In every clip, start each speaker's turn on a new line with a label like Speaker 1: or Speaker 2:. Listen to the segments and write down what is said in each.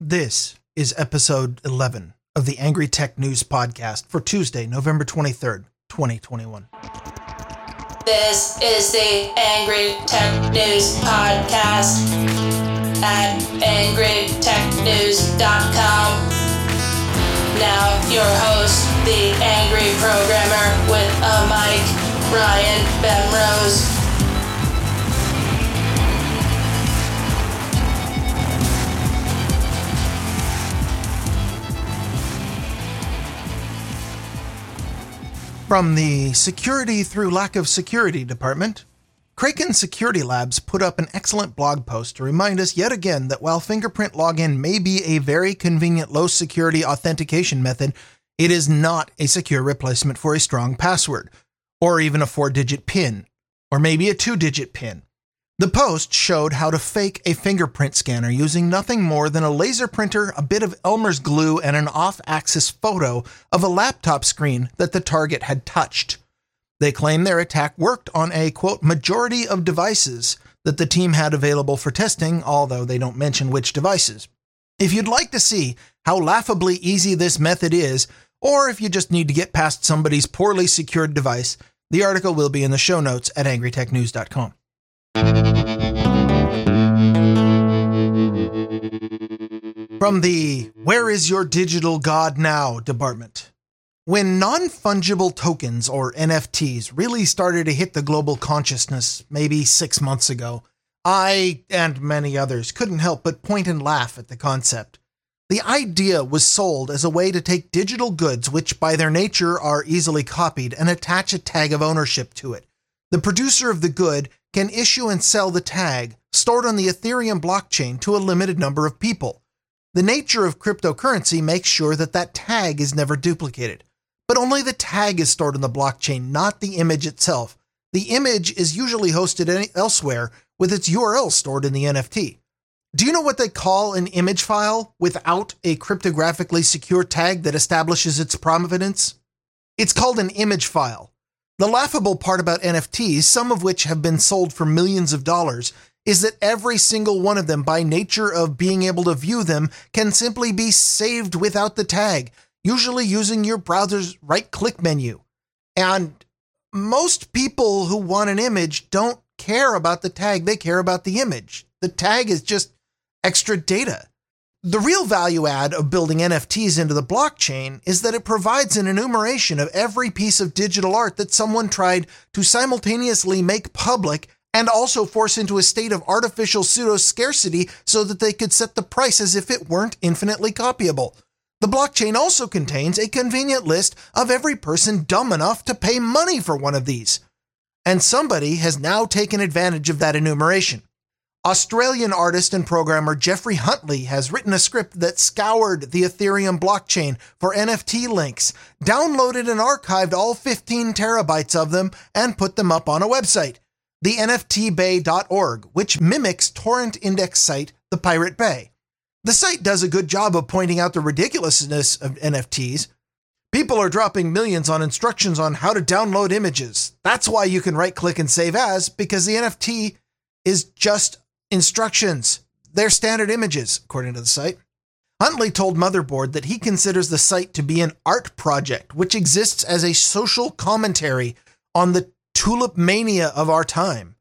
Speaker 1: This is episode 11 of the Angry Tech News Podcast for Tuesday, November 23rd, 2021.
Speaker 2: This is the Angry Tech News Podcast at angrytechnews.com. Now, your host, the Angry Programmer with a mic, Ryan Bemrose.
Speaker 1: From the Security Through Lack of Security Department, Kraken Security Labs put up an excellent blog post to remind us yet again that while fingerprint login may be a very convenient low security authentication method, it is not a secure replacement for a strong password, or even a four digit PIN, or maybe a two digit PIN. The post showed how to fake a fingerprint scanner using nothing more than a laser printer, a bit of Elmer's glue, and an off axis photo of a laptop screen that the target had touched. They claim their attack worked on a quote majority of devices that the team had available for testing, although they don't mention which devices. If you'd like to see how laughably easy this method is, or if you just need to get past somebody's poorly secured device, the article will be in the show notes at angrytechnews.com. From the Where is Your Digital God Now department. When non fungible tokens, or NFTs, really started to hit the global consciousness maybe six months ago, I and many others couldn't help but point and laugh at the concept. The idea was sold as a way to take digital goods, which by their nature are easily copied, and attach a tag of ownership to it. The producer of the good can issue and sell the tag stored on the Ethereum blockchain to a limited number of people. The nature of cryptocurrency makes sure that that tag is never duplicated. But only the tag is stored on the blockchain, not the image itself. The image is usually hosted elsewhere with its URL stored in the NFT. Do you know what they call an image file without a cryptographically secure tag that establishes its provenance? It's called an image file. The laughable part about NFTs, some of which have been sold for millions of dollars, is that every single one of them, by nature of being able to view them, can simply be saved without the tag, usually using your browser's right click menu. And most people who want an image don't care about the tag, they care about the image. The tag is just extra data. The real value add of building NFTs into the blockchain is that it provides an enumeration of every piece of digital art that someone tried to simultaneously make public and also force into a state of artificial pseudo scarcity so that they could set the price as if it weren't infinitely copyable. The blockchain also contains a convenient list of every person dumb enough to pay money for one of these. And somebody has now taken advantage of that enumeration. Australian artist and programmer Geoffrey Huntley has written a script that scoured the Ethereum blockchain for NFT links, downloaded and archived all 15 terabytes of them, and put them up on a website, the NFTBay.org, which mimics torrent index site The Pirate Bay. The site does a good job of pointing out the ridiculousness of NFTs. People are dropping millions on instructions on how to download images. That's why you can right click and save as, because the NFT is just instructions. They're standard images, according to the site. Huntley told Motherboard that he considers the site to be an art project, which exists as a social commentary on the tulip mania of our time,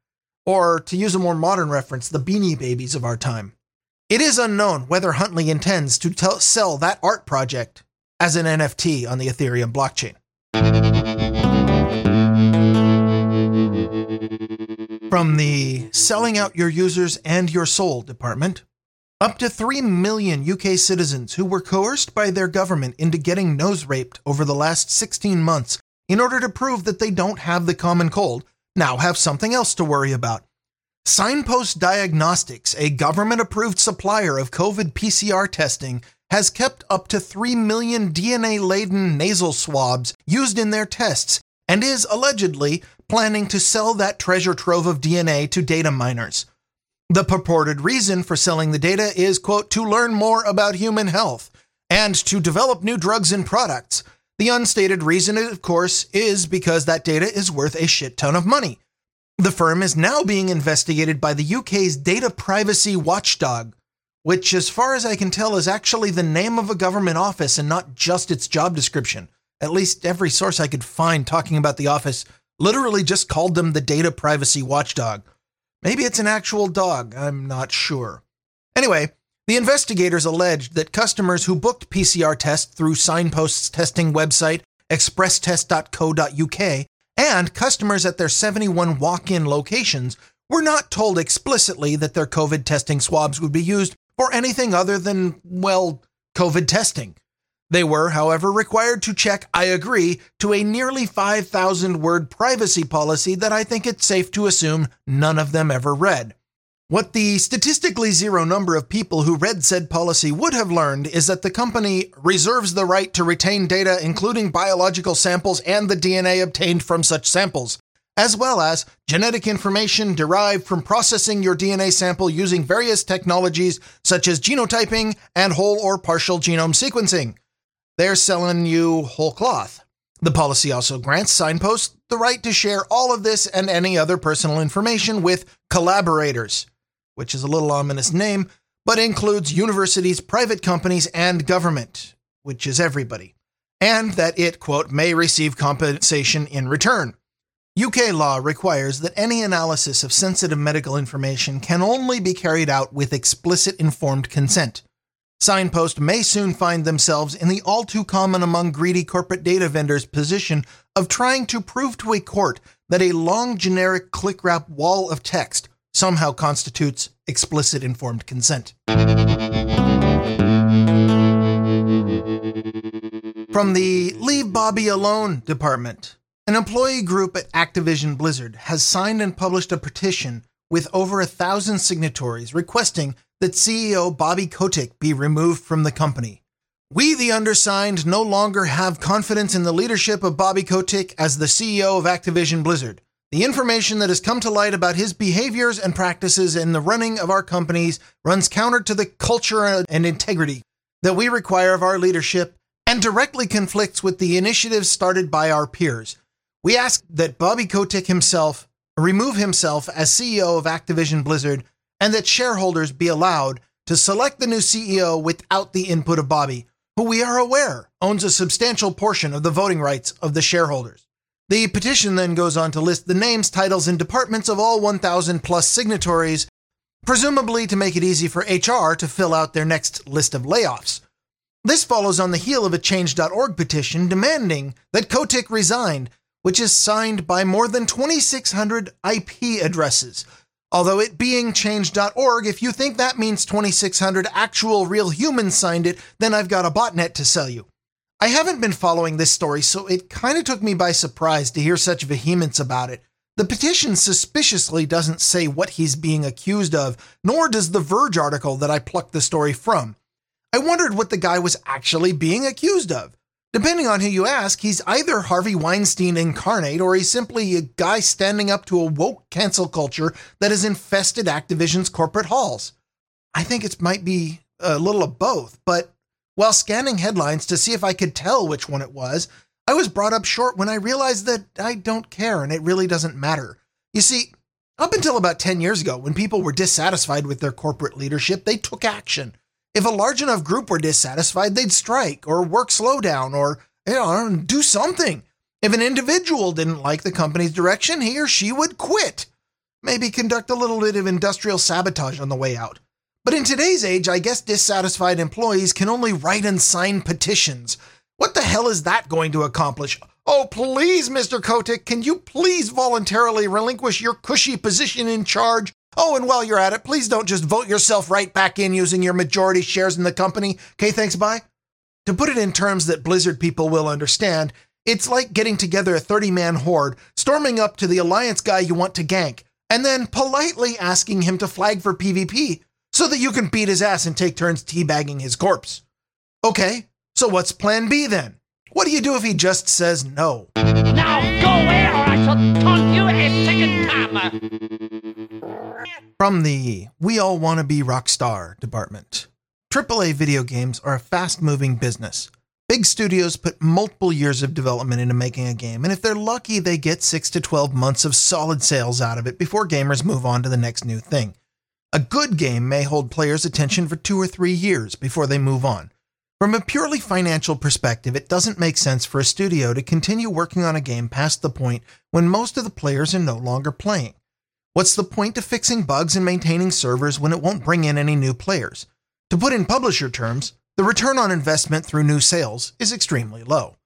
Speaker 1: or to use a more modern reference, the beanie babies of our time. It is unknown whether Huntley intends to tell, sell that art project as an NFT on the Ethereum blockchain. From the Selling Out Your Users and Your Soul department, up to 3 million UK citizens who were coerced by their government into getting nose raped over the last 16 months in order to prove that they don't have the common cold now have something else to worry about. Cignpost Diagnostics, a government approved supplier of COVID PCR testing, has kept up to 3 million DNA laden nasal swabs used in their tests and is allegedly planning to sell that treasure trove of DNA to data miners. The purported reason for selling the data is, quote, to learn more about human health and to develop new drugs and products. The unstated reason, of course, is because that data is worth a shit ton of money. The firm is now being investigated by the UK's data privacy watchdog, which, as far as I can tell, is actually the name of a government office and not just its job description. At least every source I could find talking about the office literally just called them the data privacy watchdog. Maybe it's an actual dog, I'm not sure. Anyway, the investigators alleged that customers who booked PCR tests through Cignpost's testing website, expresstest.co.uk, and customers at their 71 walk in locations were not told explicitly that their COVID testing swabs would be used for anything other than, well, COVID testing. They were, however, required to check I agree to a nearly 5,000 word privacy policy that I think it's safe to assume none of them ever read. What the statistically zero number of people who read said policy would have learned is that the company reserves the right to retain data, including biological samples and the DNA obtained from such samples, as well as genetic information derived from processing your DNA sample using various technologies such as genotyping and whole or partial genome sequencing. They're selling you whole cloth. The policy also grants Cignpost the right to share all of this and any other personal information with collaborators which is a little ominous name, but includes universities, private companies, and government, which is everybody, and that it, quote, may receive compensation in return. UK law requires that any analysis of sensitive medical information can only be carried out with explicit informed consent. Cignpost may soon find themselves in the all too common among greedy corporate data vendors position of trying to prove to a court that a long generic click wrap wall of text somehow constitutes explicit informed consent. From the Leave Bobby Alone department, an employee group at Activision Blizzard has signed and published a petition with over a thousand signatories requesting that CEO Bobby Kotick be removed from the company. We, the undersigned, no longer have confidence in the leadership of Bobby Kotick as the CEO of Activision Blizzard. The information that has come to light about his behaviors and practices in the running of our companies runs counter to the culture and integrity that we require of our leadership and directly conflicts with the initiatives started by our peers. We ask that Bobby Kotick himself remove himself as CEO of Activision Blizzard and that shareholders be allowed to select the new CEO without the input of Bobby, who we are aware owns a substantial portion of the voting rights of the shareholders. The petition then goes on to list the names, titles, and departments of all 1,000 plus signatories, presumably to make it easy for HR to fill out their next list of layoffs. This follows on the heel of a Change.org petition demanding that Kotick resign, which is signed by more than 2,600 IP addresses. Although it being Change.org, if you think that means 2,600 actual real humans signed it, then I've got a botnet to sell you. I haven't been following this story, so it kind of took me by surprise to hear such vehemence about it. The petition suspiciously doesn't say what he's being accused of, nor does the Verge article that I plucked the story from. I wondered what the guy was actually being accused of. Depending on who you ask, he's either Harvey Weinstein incarnate or he's simply a guy standing up to a woke cancel culture that has infested Activision's corporate halls. I think it might be a little of both, but while scanning headlines to see if I could tell which one it was, I was brought up short when I realized that I don't care and it really doesn't matter. You see, up until about 10 years ago, when people were dissatisfied with their corporate leadership, they took action. If a large enough group were dissatisfied, they'd strike or work slowdown or you know, do something. If an individual didn't like the company's direction, he or she would quit. Maybe conduct a little bit of industrial sabotage on the way out. But in today's age, I guess dissatisfied employees can only write and sign petitions. What the hell is that going to accomplish? Oh, please, Mr. Kotick, can you please voluntarily relinquish your cushy position in charge? Oh, and while you're at it, please don't just vote yourself right back in using your majority shares in the company. Okay, thanks, bye. To put it in terms that Blizzard people will understand, it's like getting together a 30 man horde, storming up to the Alliance guy you want to gank, and then politely asking him to flag for PvP so that you can beat his ass and take turns teabagging his corpse. Okay, so what's plan B then? What do you do if he just says no?
Speaker 3: Now go away or I shall taunt you a second time.
Speaker 1: From the We All Wanna Be Rockstar department. AAA video games are a fast moving business. Big studios put multiple years of development into making a game, and if they're lucky, they get 6 to 12 months of solid sales out of it before gamers move on to the next new thing. A good game may hold players' attention for two or three years before they move on. From a purely financial perspective, it doesn't make sense for a studio to continue working on a game past the point when most of the players are no longer playing. What's the point of fixing bugs and maintaining servers when it won't bring in any new players? To put in publisher terms, the return on investment through new sales is extremely low.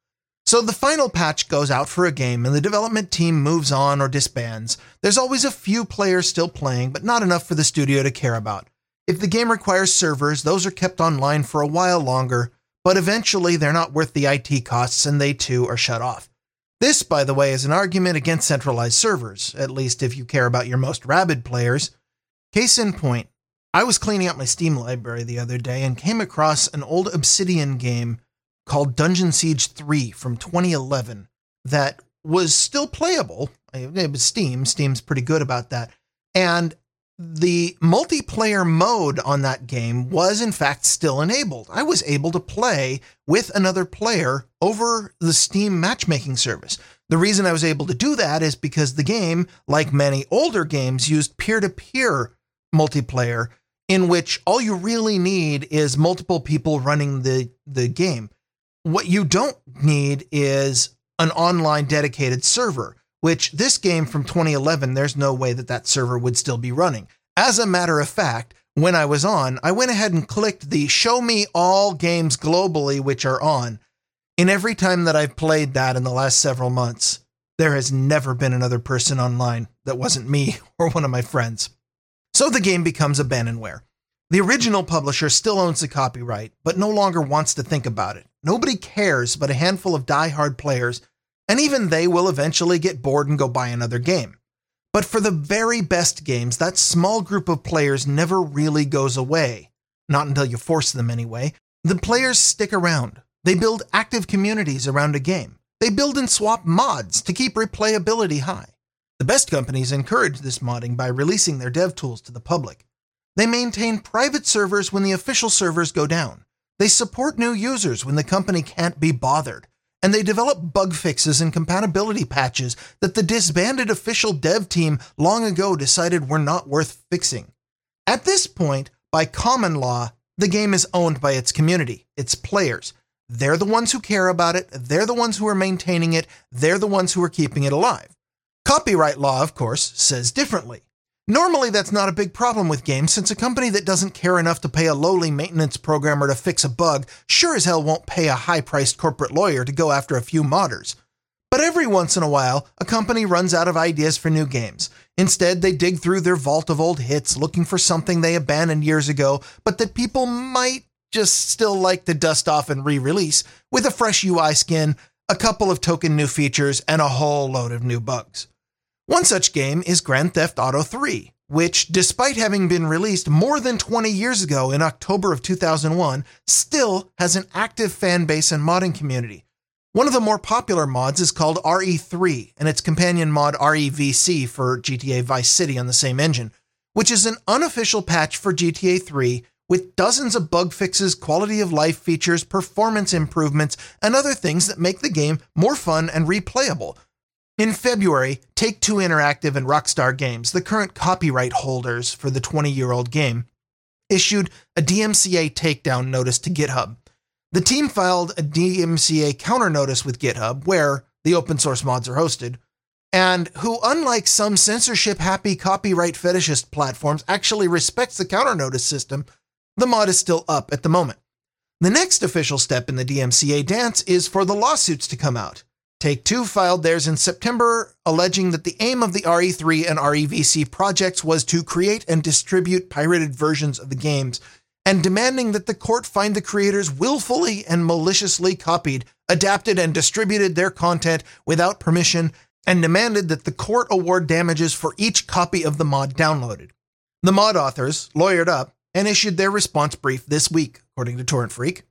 Speaker 1: So the final patch goes out for a game and the development team moves on or disbands. There's always a few players still playing, but not enough for the studio to care about. If the game requires servers, those are kept online for a while longer, but eventually they're not worth the IT costs and they too are shut off. This, by the way, is an argument against centralized servers, at least if you care about your most rabid players. Case in point, I was cleaning up my Steam library the other day and came across an old Obsidian game called Dungeon Siege 3 from 2011 that was still playable. It was Steam. Steam's pretty good about that. And the multiplayer mode on that game was in fact still enabled. I was able to play with another player over the Steam matchmaking service. The reason I was able to do that is because the game, like many older games, used peer to peer multiplayer in which all you really need is multiple people running the, the game. What you don't need is an online dedicated server, which this game from 2011, there's no way that that server would still be running. As a matter of fact, when I was on, I went ahead and clicked the show me all games globally which are on. In every time that I've played that in the last several months, there has never been another person online that wasn't me or one of my friends. So the game becomes abandonware. The original publisher still owns the copyright, but no longer wants to think about it. Nobody cares but a handful of die-hard players, and even they will eventually get bored and go buy another game. But for the very best games, that small group of players never really goes away. Not until you force them, anyway. The players stick around. They build active communities around a game. They build and swap mods to keep replayability high. The best companies encourage this modding by releasing their dev tools to the public. They maintain private servers when the official servers go down. They support new users when the company can't be bothered. And they develop bug fixes and compatibility patches that the disbanded official dev team long ago decided were not worth fixing. At this point, by common law, the game is owned by its community, its players. They're the ones who care about it, they're the ones who are maintaining it, they're the ones who are keeping it alive. Copyright law, of course, says differently. Normally, that's not a big problem with games, since a company that doesn't care enough to pay a lowly maintenance programmer to fix a bug sure as hell won't pay a high priced corporate lawyer to go after a few modders. But every once in a while, a company runs out of ideas for new games. Instead, they dig through their vault of old hits looking for something they abandoned years ago, but that people might just still like to dust off and re release with a fresh UI skin, a couple of token new features, and a whole load of new bugs. One such game is Grand Theft Auto 3, which, despite having been released more than 20 years ago in October of 2001, still has an active fan base and modding community. One of the more popular mods is called RE3, and its companion mod REVC for GTA Vice City on the same engine, which is an unofficial patch for GTA 3 with dozens of bug fixes, quality of life features, performance improvements, and other things that make the game more fun and replayable, in February, Take Two Interactive and Rockstar Games, the current copyright holders for the 20 year old game, issued a DMCA takedown notice to GitHub. The team filed a DMCA counter notice with GitHub, where the open source mods are hosted, and who, unlike some censorship happy copyright fetishist platforms, actually respects the counter notice system. The mod is still up at the moment. The next official step in the DMCA dance is for the lawsuits to come out. Take Two filed theirs in September, alleging that the aim of the RE3 and REVC projects was to create and distribute pirated versions of the games, and demanding that the court find the creators willfully and maliciously copied, adapted, and distributed their content without permission, and demanded that the court award damages for each copy of the mod downloaded. The mod authors lawyered up and issued their response brief this week, according to Torrent Freak.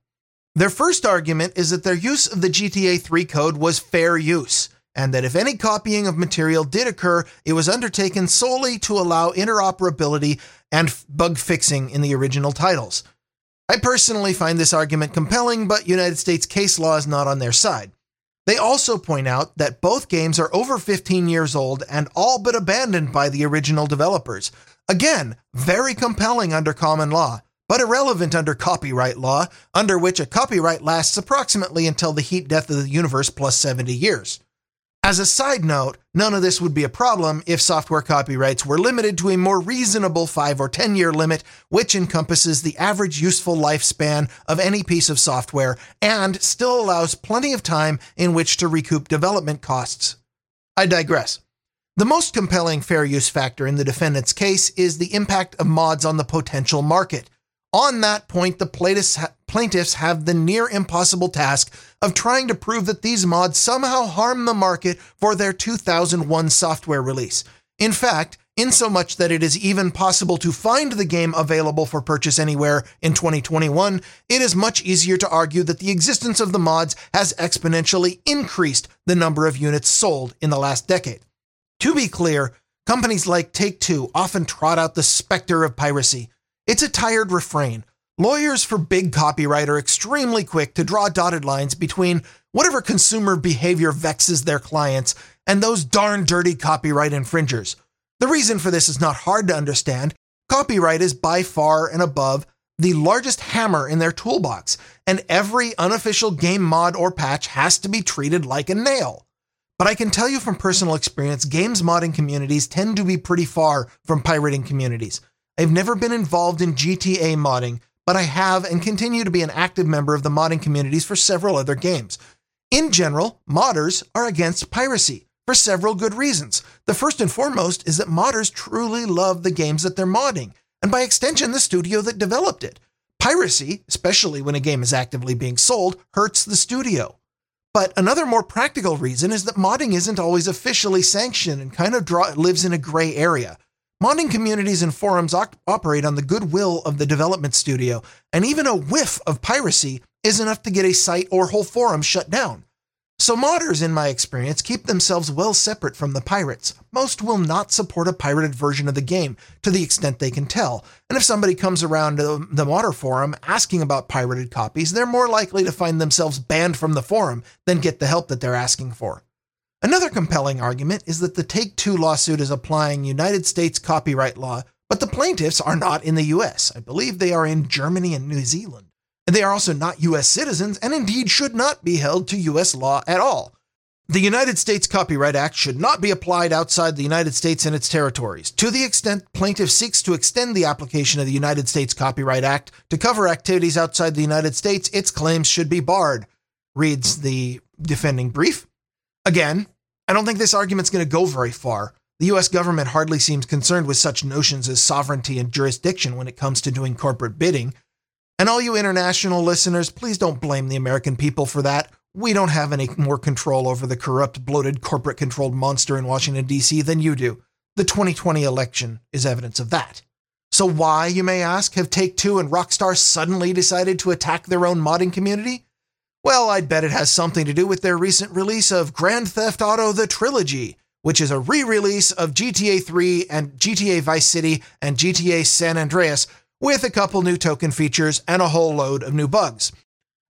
Speaker 1: Their first argument is that their use of the GTA 3 code was fair use, and that if any copying of material did occur, it was undertaken solely to allow interoperability and bug fixing in the original titles. I personally find this argument compelling, but United States case law is not on their side. They also point out that both games are over 15 years old and all but abandoned by the original developers. Again, very compelling under common law, but irrelevant under copyright law, under which a copyright lasts approximately until the heat death of the universe plus 70 years. As a side note, none of this would be a problem if software copyrights were limited to a more reasonable 5 or 10 year limit, which encompasses the average useful lifespan of any piece of software and still allows plenty of time in which to recoup development costs. I digress. The most compelling fair use factor in the defendant's case is the impact of mods on the potential market. On that point, the plaintiffs have the near impossible task of trying to prove that these mods somehow harm the market for their 2001 software release. In fact, insomuch that it is even possible to find the game available for purchase anywhere in 2021, it is much easier to argue that the existence of the mods has exponentially increased the number of units sold in the last decade. To be clear, companies like Take Two often trot out the specter of piracy. It's a tired refrain, Lawyers for big copyright are extremely quick to draw dotted lines between whatever consumer behavior vexes their clients and those darn dirty copyright infringers. The reason for this is not hard to understand. Copyright is by far and above the largest hammer in their toolbox, and every unofficial game mod or patch has to be treated like a nail. But I can tell you from personal experience, games modding communities tend to be pretty far from pirating communities. I've never been involved in GTA modding, but I have and continue to be an active member of the modding communities for several other games. In general, modders are against piracy for several good reasons. The first and foremost is that modders truly love the games that they're modding, and by extension, the studio that developed it. Piracy, especially when a game is actively being sold, hurts the studio. But another more practical reason is that modding isn't always officially sanctioned and kind of draw, lives in a gray area. Modding communities and forums op- operate on the goodwill of the development studio, and even a whiff of piracy is enough to get a site or whole forum shut down. So, modders, in my experience, keep themselves well separate from the pirates. Most will not support a pirated version of the game to the extent they can tell. And if somebody comes around the modder forum asking about pirated copies, they're more likely to find themselves banned from the forum than get the help that they're asking for. Another compelling argument is that the Take Two lawsuit is applying United States copyright law, but the plaintiffs are not in the US. I believe they are in Germany and New Zealand. And they are also not US citizens and indeed should not be held to US law at all. The United States Copyright Act should not be applied outside the United States and its territories. To the extent plaintiff seeks to extend the application of the United States Copyright Act to cover activities outside the United States, its claims should be barred, reads the defending brief. Again, I don't think this argument's going to go very far. The US government hardly seems concerned with such notions as sovereignty and jurisdiction when it comes to doing corporate bidding. And all you international listeners, please don't blame the American people for that. We don't have any more control over the corrupt, bloated, corporate controlled monster in Washington, D.C. than you do. The 2020 election is evidence of that. So, why, you may ask, have Take Two and Rockstar suddenly decided to attack their own modding community? Well, I'd bet it has something to do with their recent release of Grand Theft Auto The Trilogy, which is a re release of GTA 3 and GTA Vice City and GTA San Andreas with a couple new token features and a whole load of new bugs.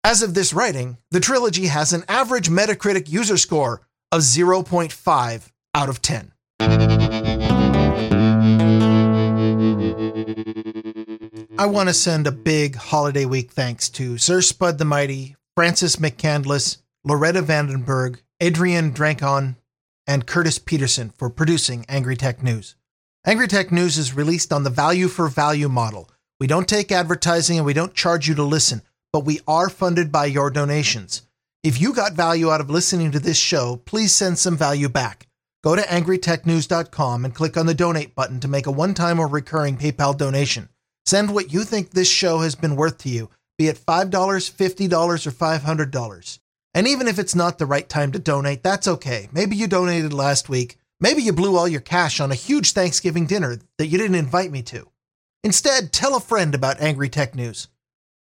Speaker 1: As of this writing, the trilogy has an average Metacritic user score of 0.5 out of 10. I want to send a big holiday week thanks to Sir Spud the Mighty Francis McCandless, Loretta Vandenberg, Adrian Drankon, and Curtis Peterson for producing Angry Tech News. Angry Tech News is released on the value for value model. We don't take advertising and we don't charge you to listen, but we are funded by your donations. If you got value out of listening to this show, please send some value back. Go to angrytechnews.com and click on the donate button to make a one time or recurring PayPal donation. Send what you think this show has been worth to you be it $5, $50, or $500. And even if it's not the right time to donate, that's okay. Maybe you donated last week. Maybe you blew all your cash on a huge Thanksgiving dinner that you didn't invite me to. Instead, tell a friend about Angry Tech News.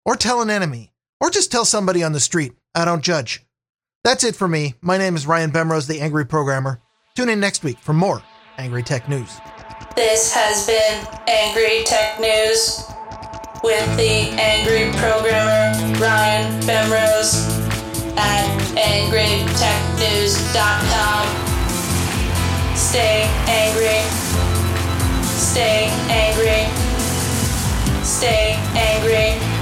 Speaker 1: Or tell an enemy. Or just tell somebody on the street. I don't judge. That's it for me. My name is Ryan Bemrose, the Angry Programmer. Tune in next week for more Angry Tech News.
Speaker 2: This has been Angry Tech News with the angry programmer Ryan Bemrose at angrytechnews.com. Stay angry. Stay angry. Stay angry.